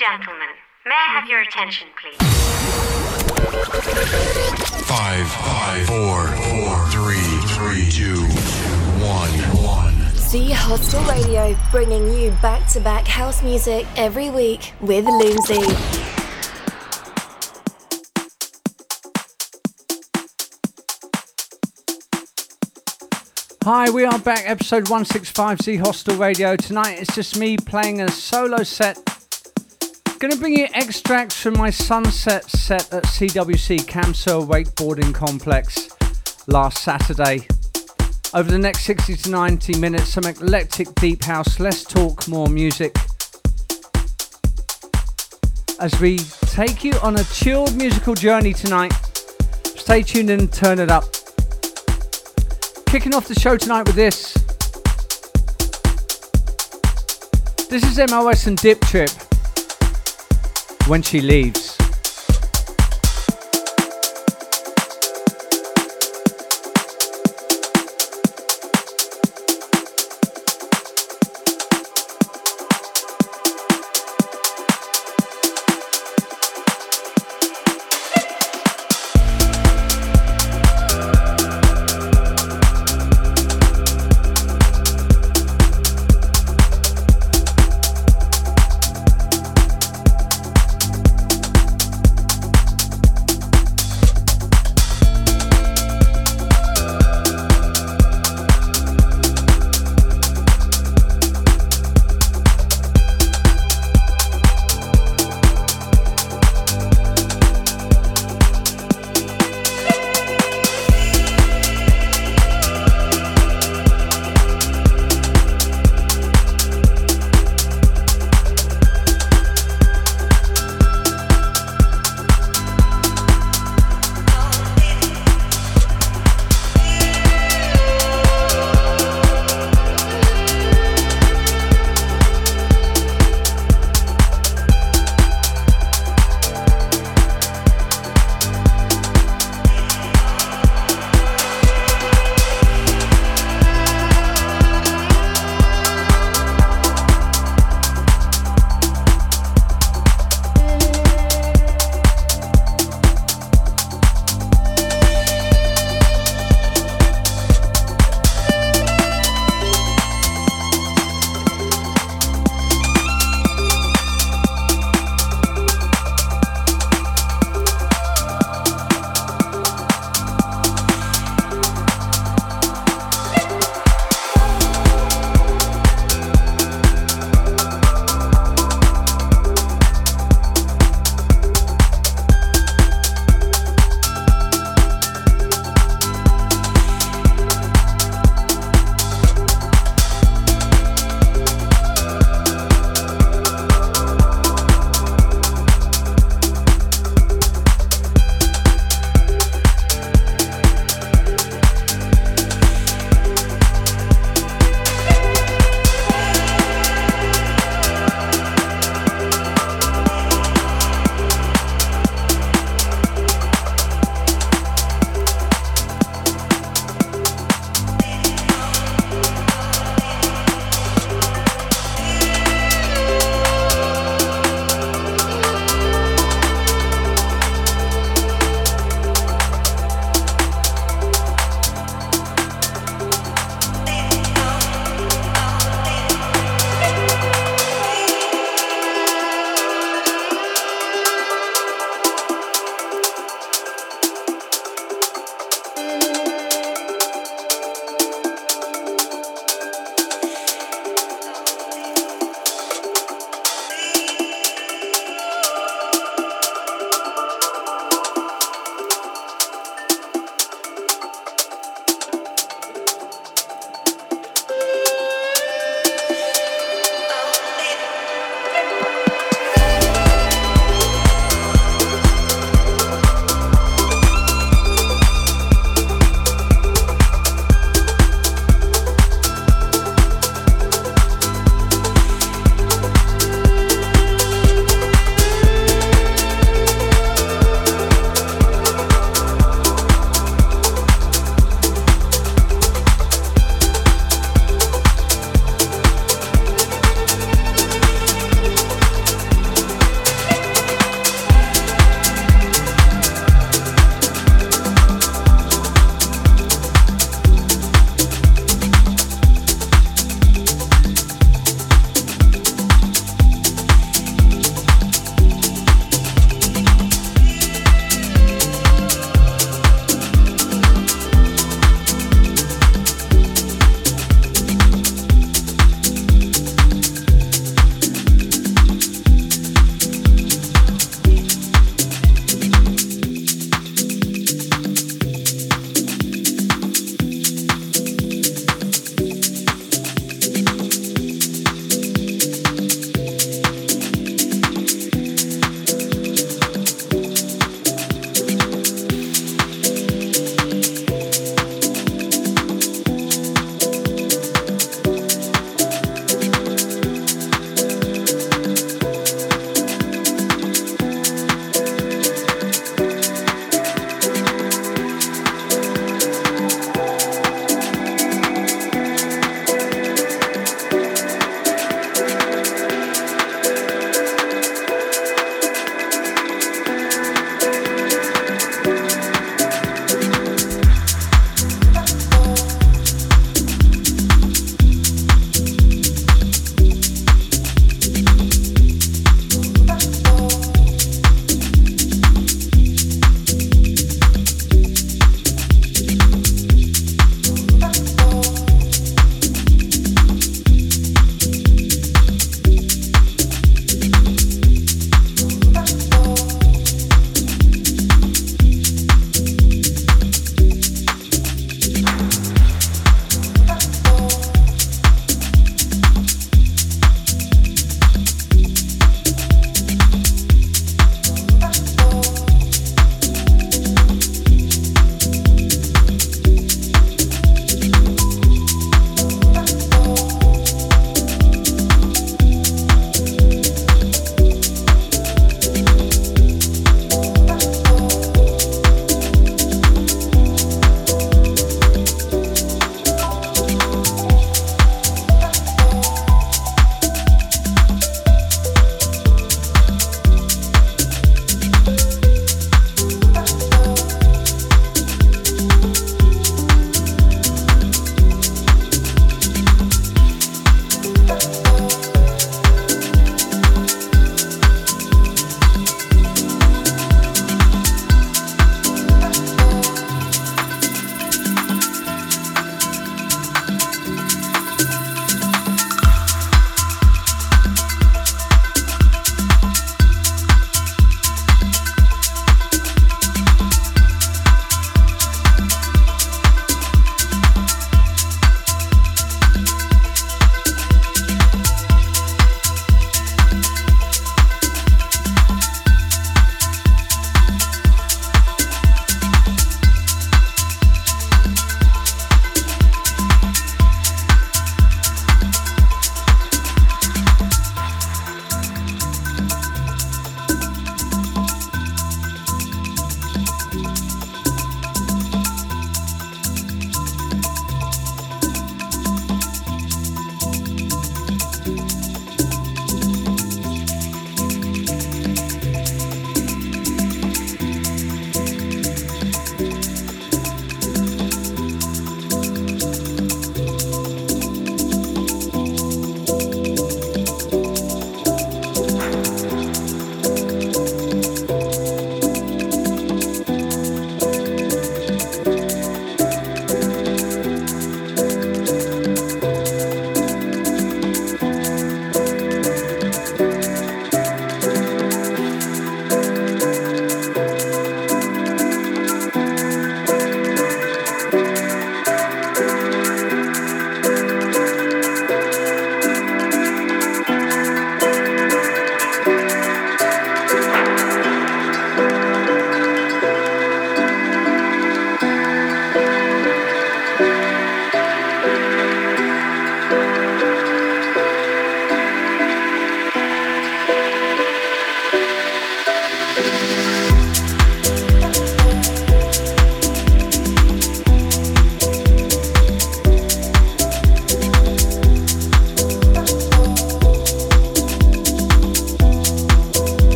gentlemen, may I have your attention, please? Five, five, four, four, three, three, two, one, one. Z Hostel Radio, bringing you back to back house music every week with Loomsy. Hi, we are back, episode 165 Z Hostel Radio. Tonight it's just me playing a solo set. Gonna bring you extracts from my sunset set at CWC CAMSUR Wakeboarding Complex last Saturday. Over the next 60 to 90 minutes, some eclectic deep house, less talk, more music. As we take you on a chilled musical journey tonight, stay tuned and turn it up. Kicking off the show tonight with this. This is MOS and Dip Trip. When she leaves.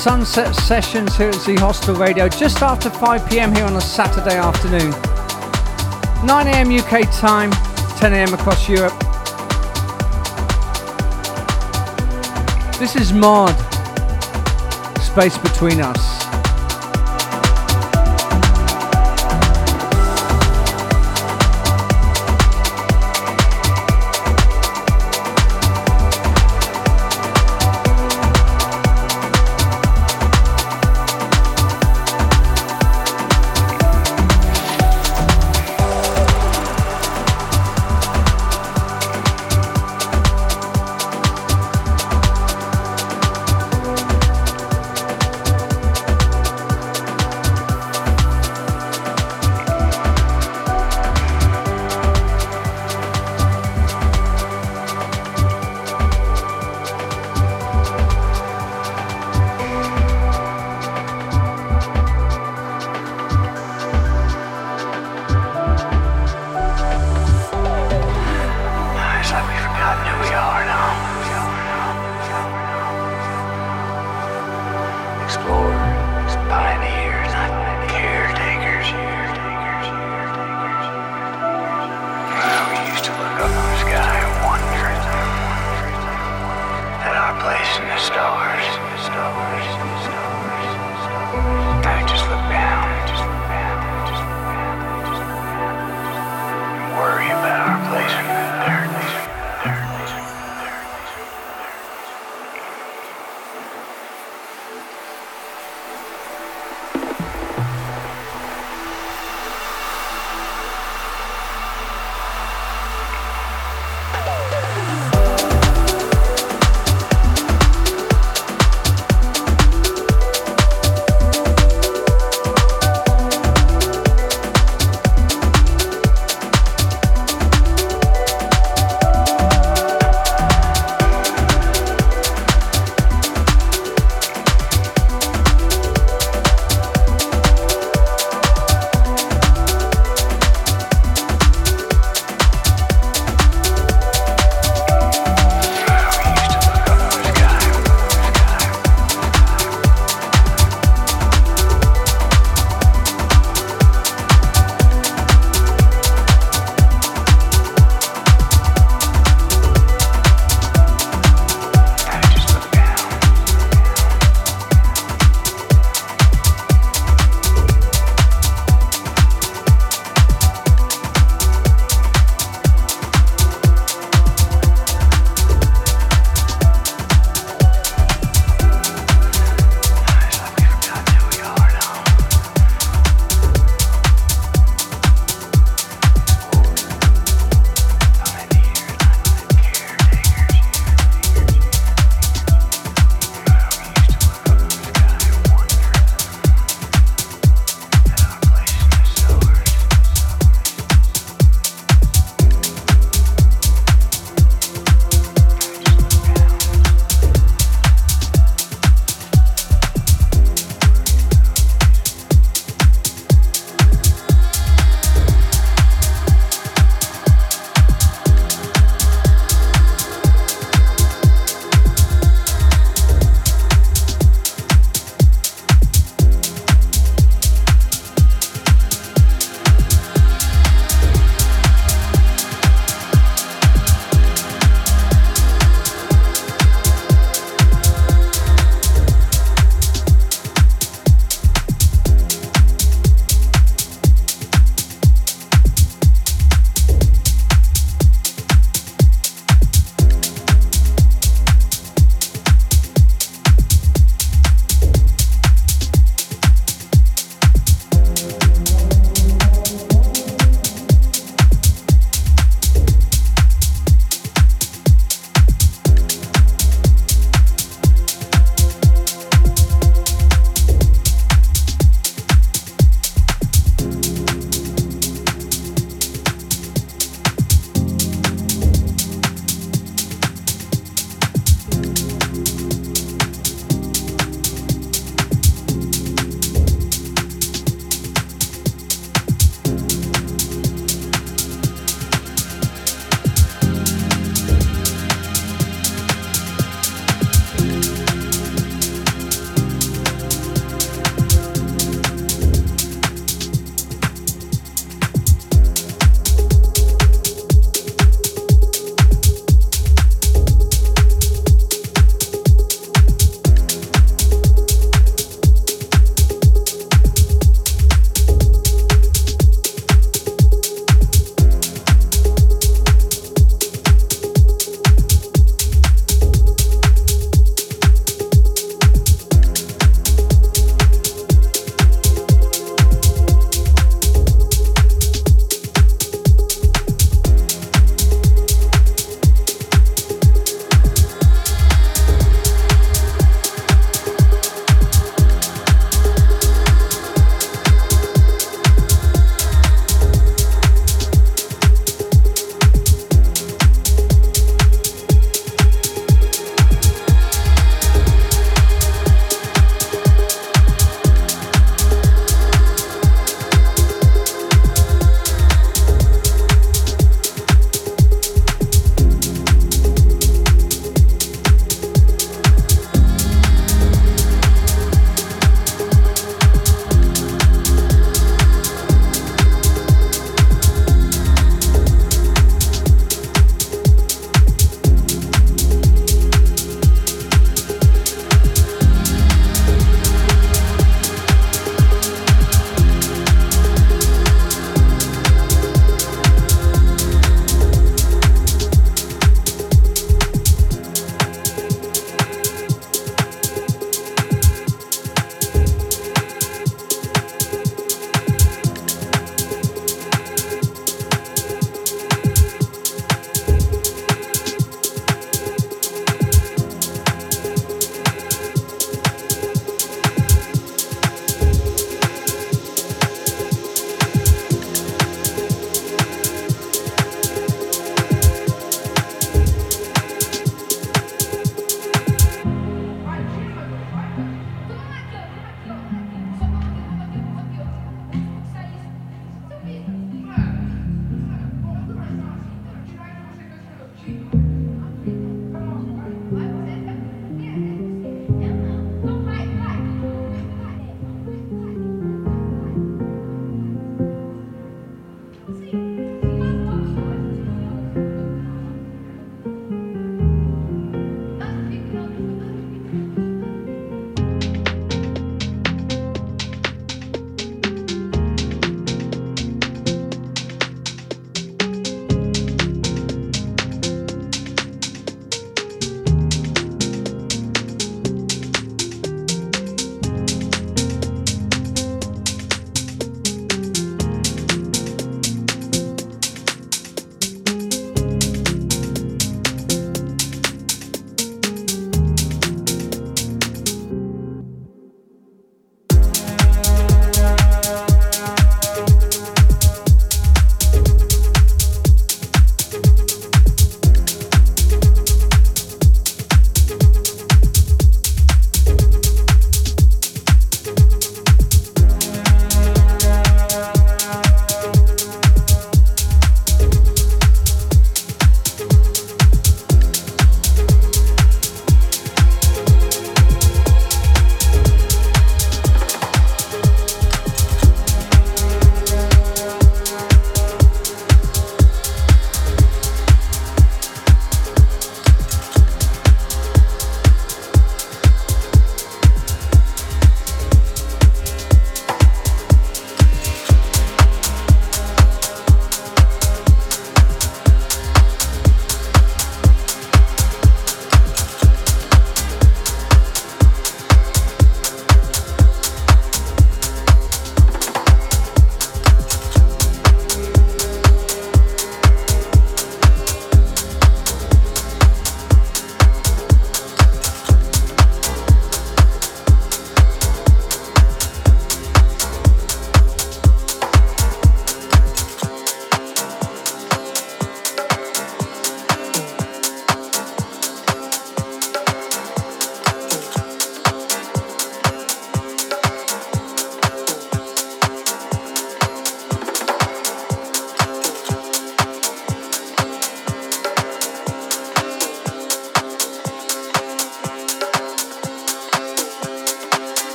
Sunset sessions here at Z Hostel Radio just after 5 pm here on a Saturday afternoon. 9 am UK time, 10 am across Europe. This is Mod, Space Between Us.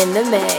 In the mix.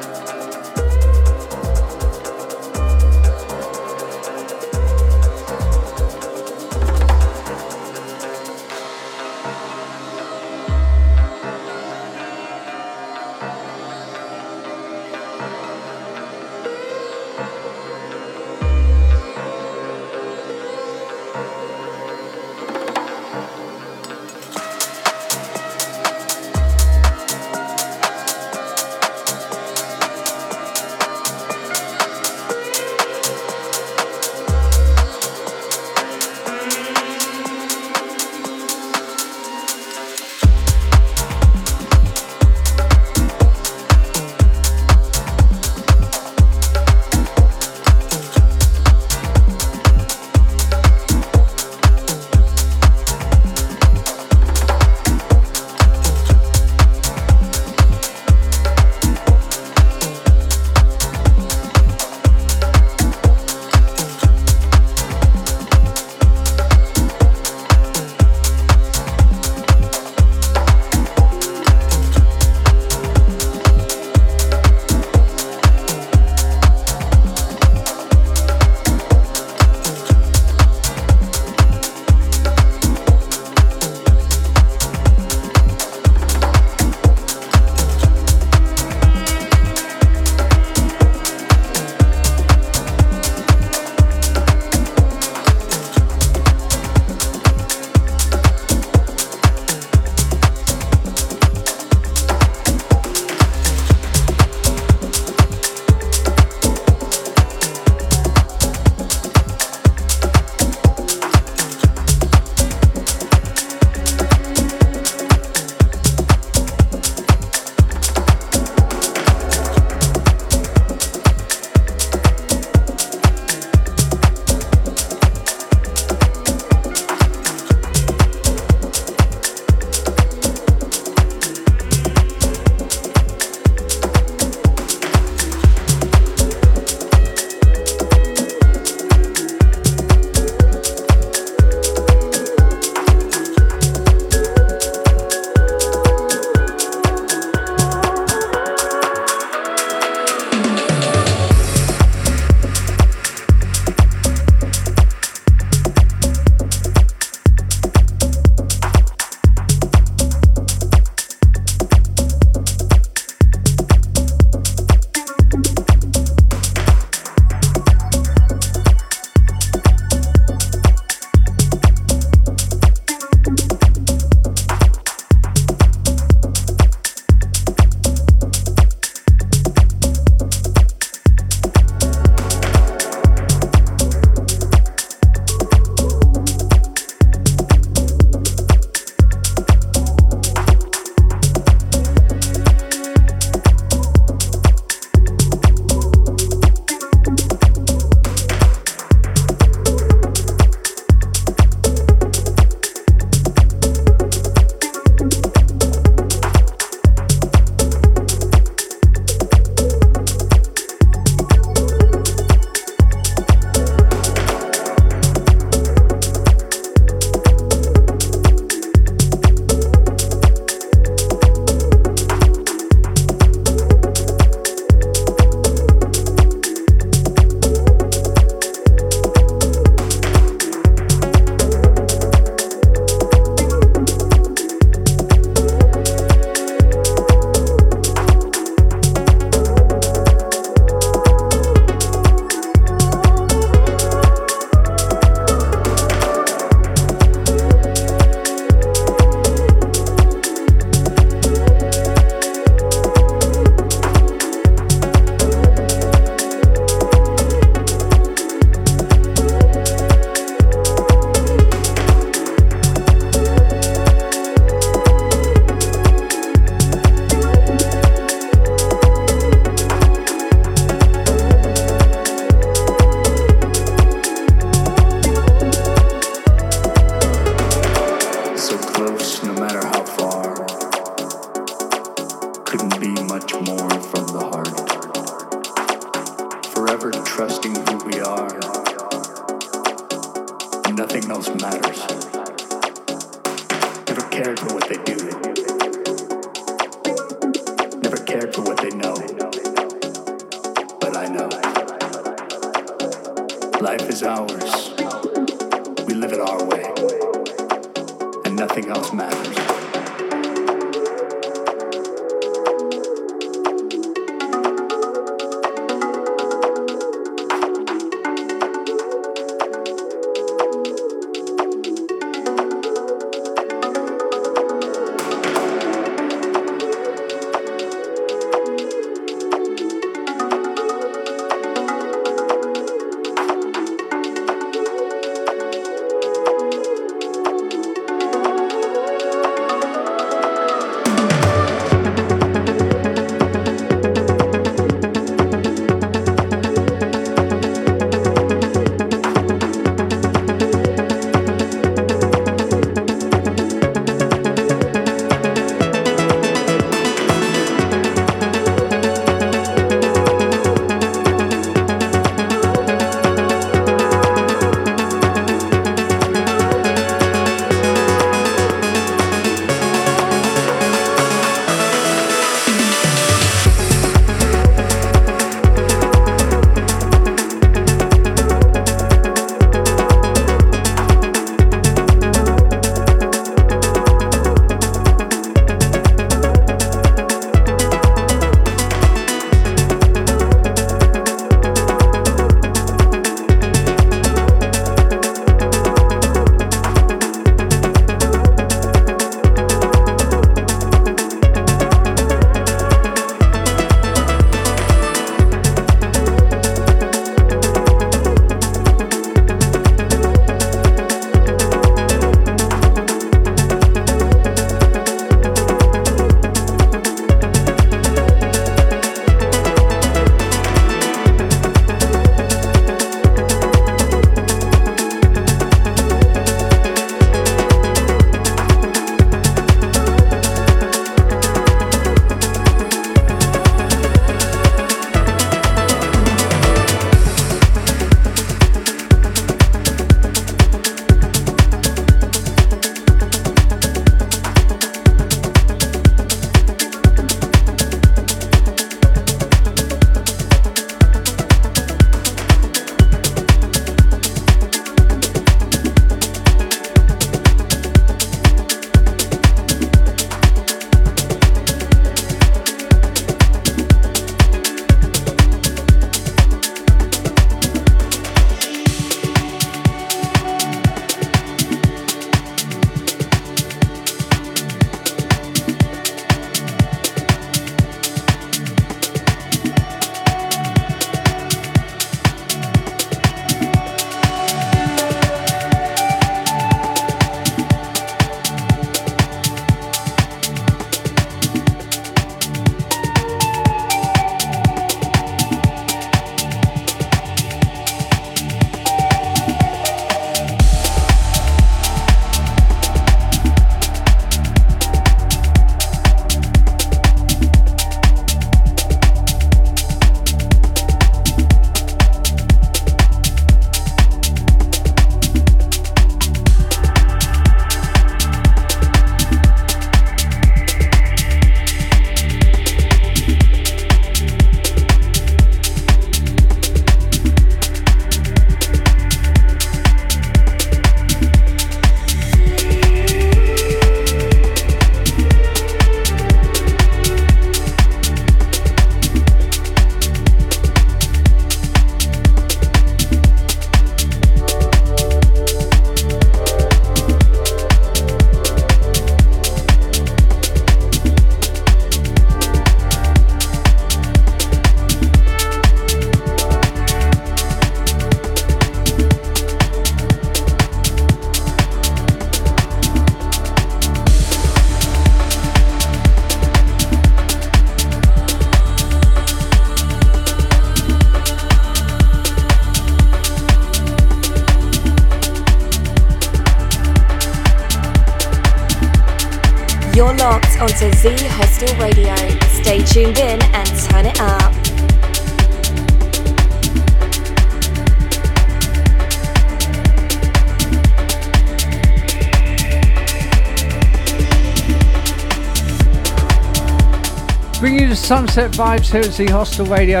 Sunset vibes here at Z Hostel Radio.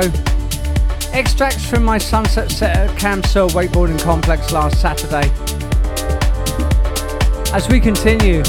Extracts from my sunset set at CamSur Wakeboarding Complex last Saturday. As we continue,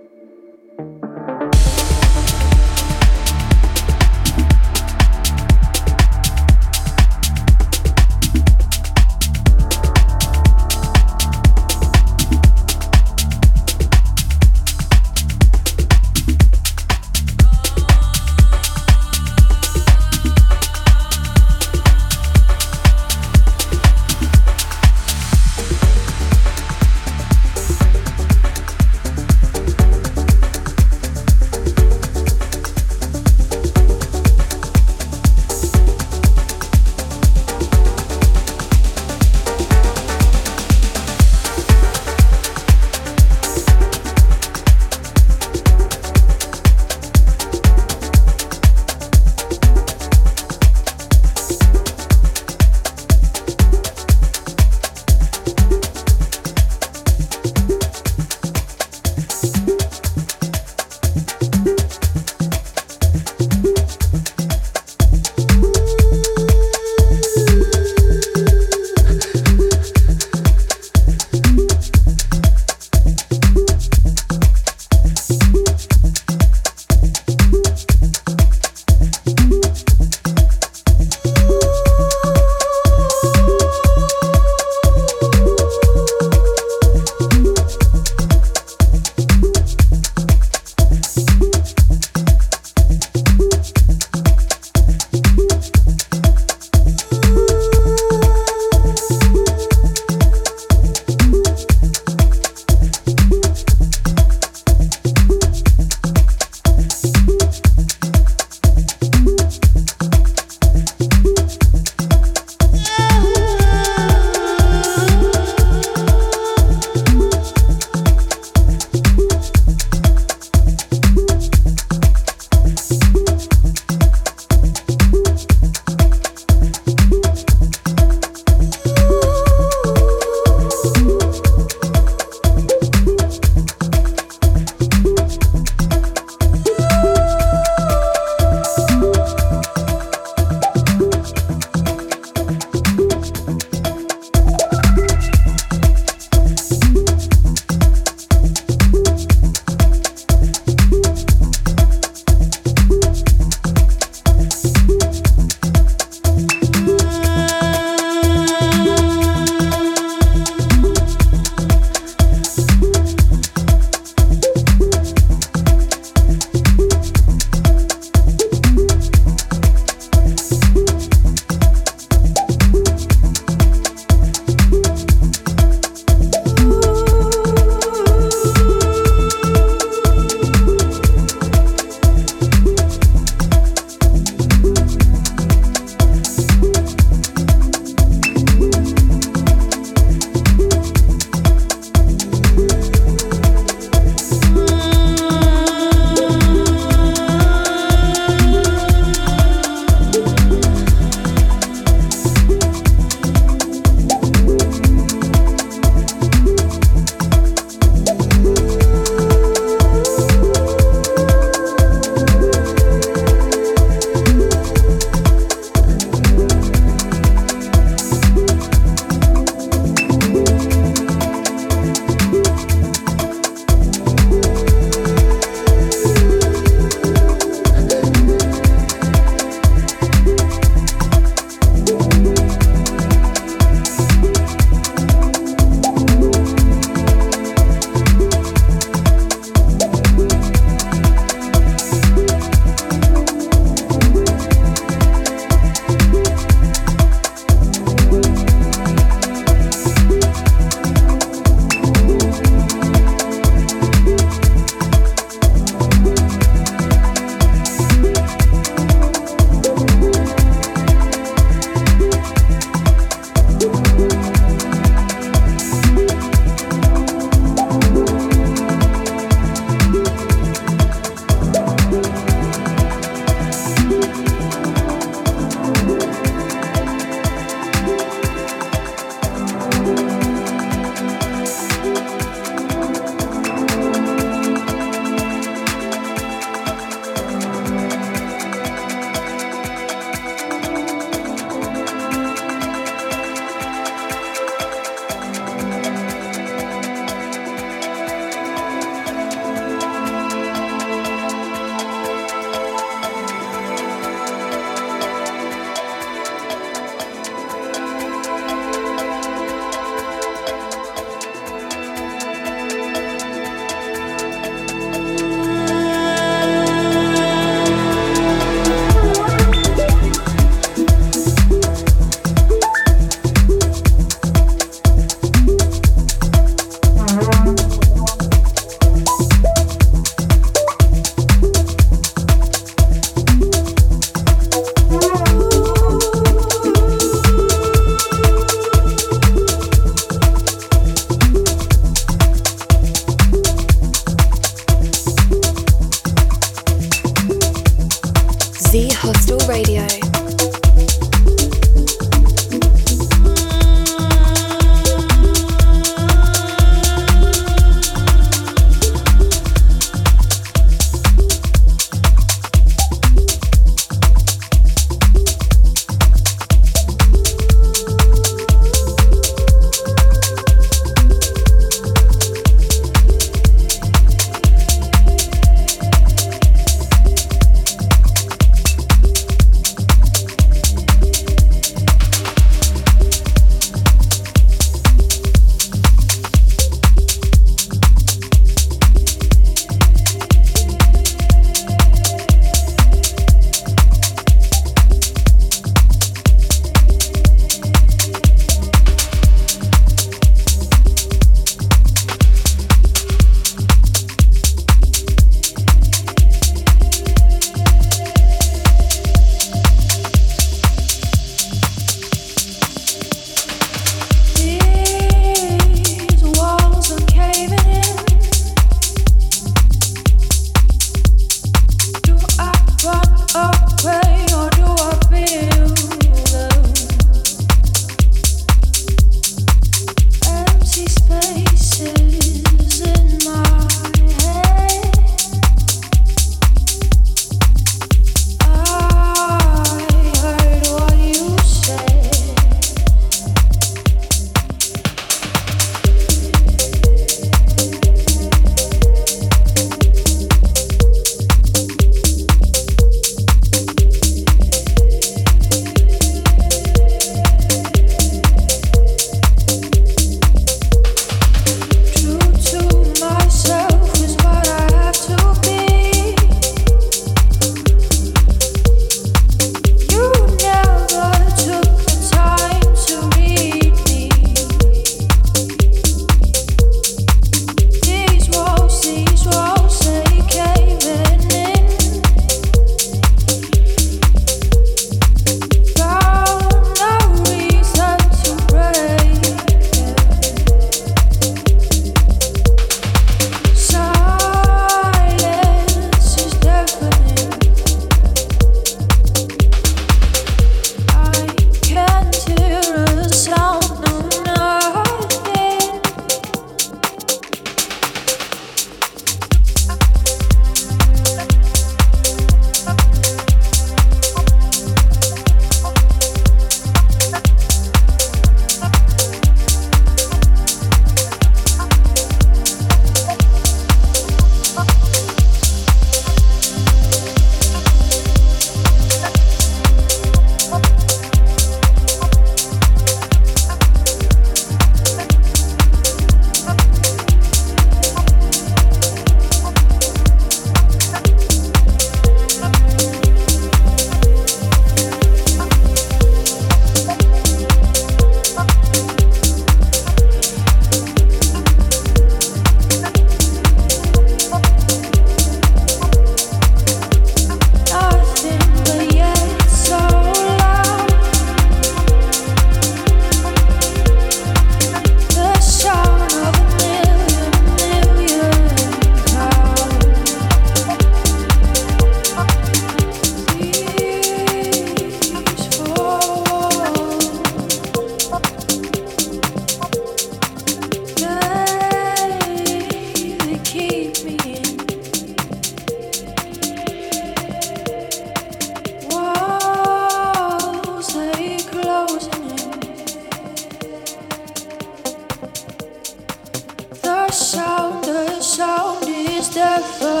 suffer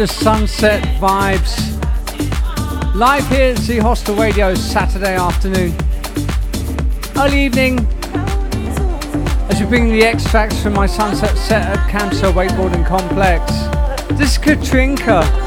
the sunset vibes. Live here at Z Hostel Radio Saturday afternoon. Early evening, as we bring the extracts from my sunset set at CamSur Wakeboarding Complex. This is Katrinka.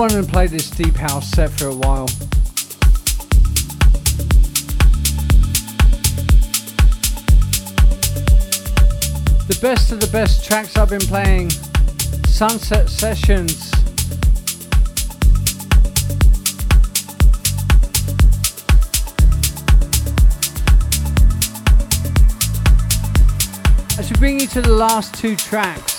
wanting to play this deep house set for a while. The best of the best tracks I've been playing Sunset Sessions. As we bring you to the last two tracks.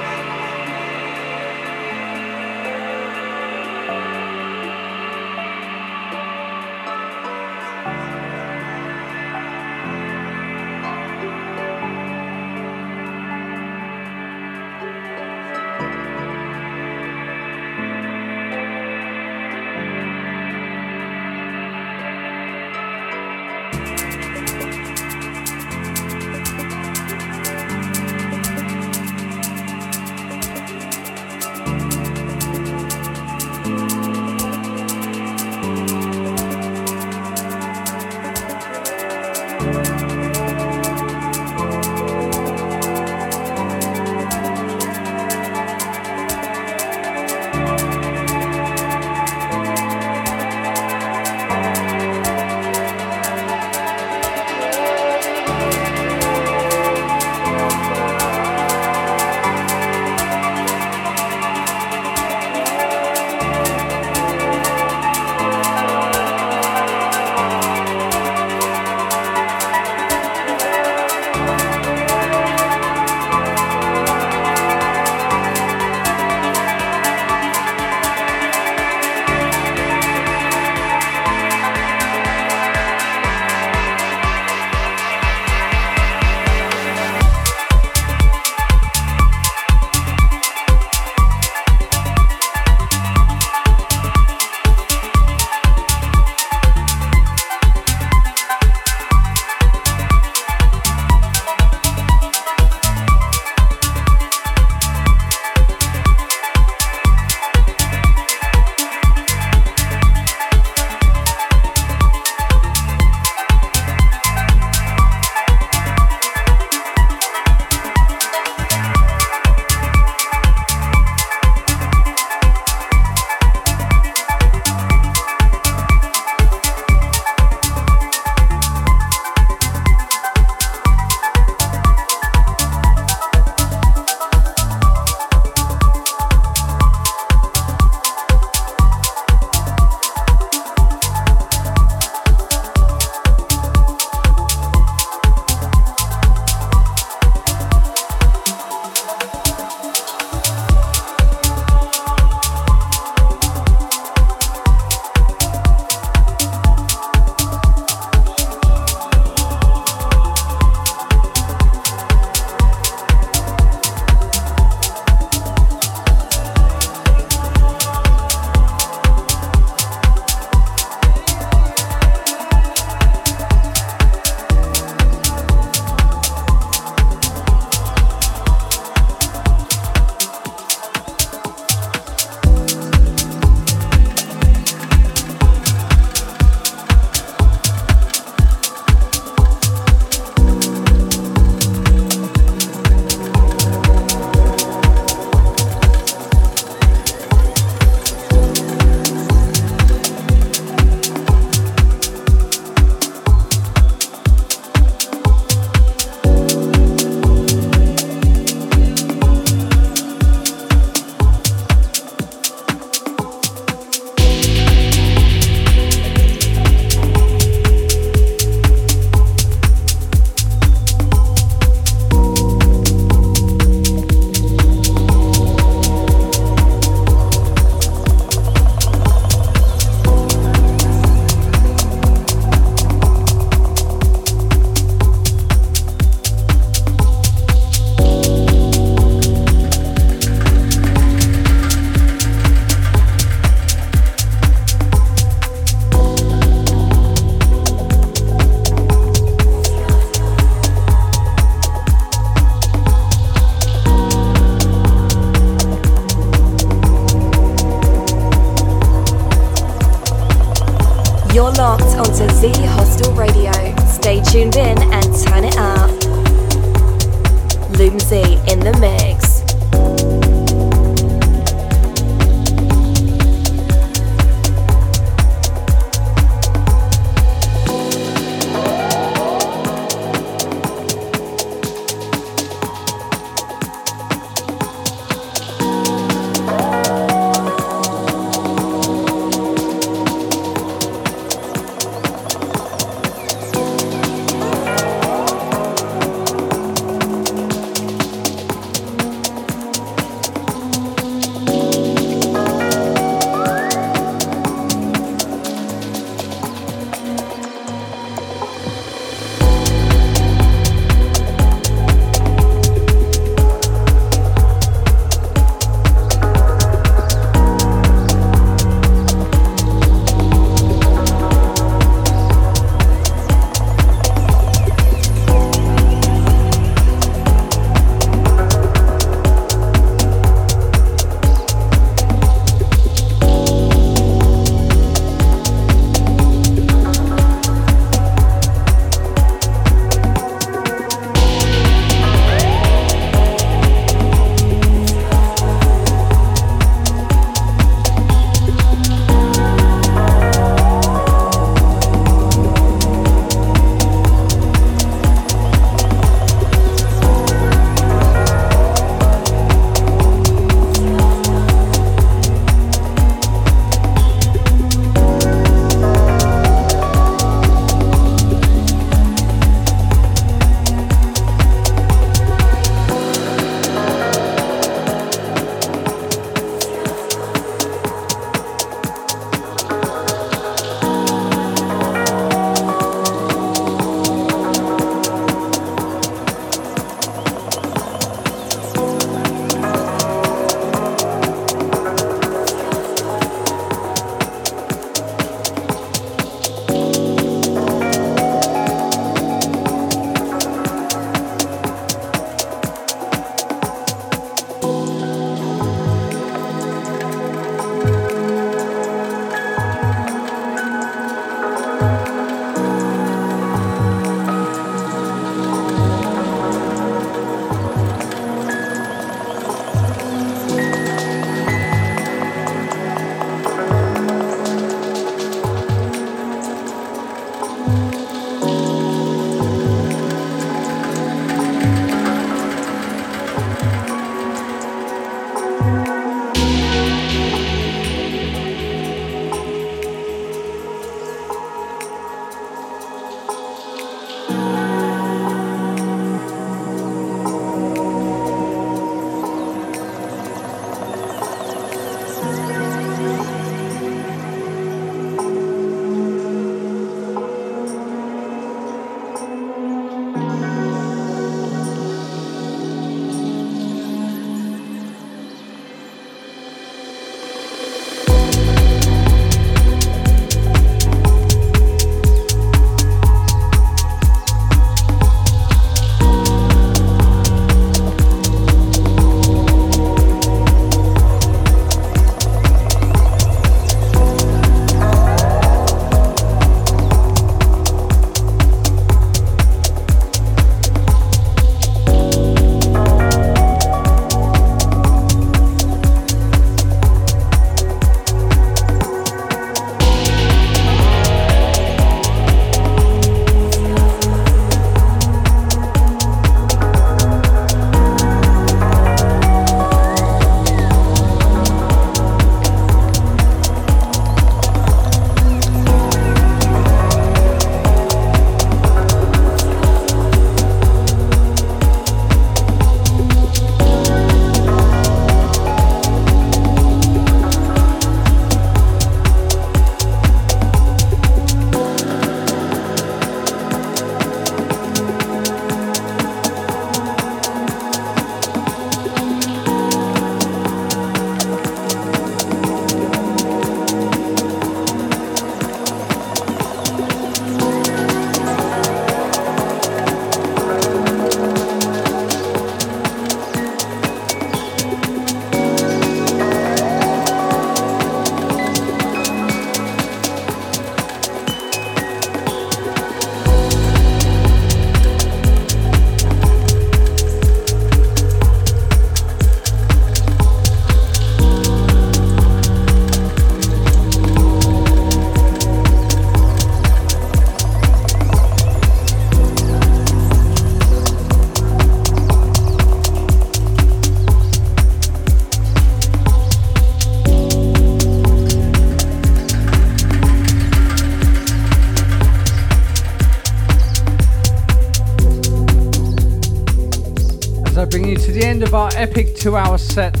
End of our epic two hour set.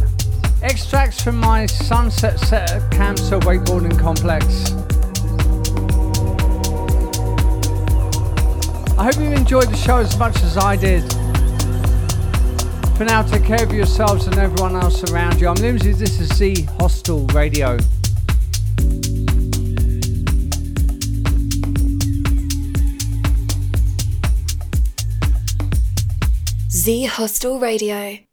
Extracts from my sunset set at CamSur Wakeboarding Complex. I hope you enjoyed the show as much as I did. For now, take care of yourselves and everyone else around you. I'm Loomsy, this is Z Hostel Radio. Z Hostel Radio.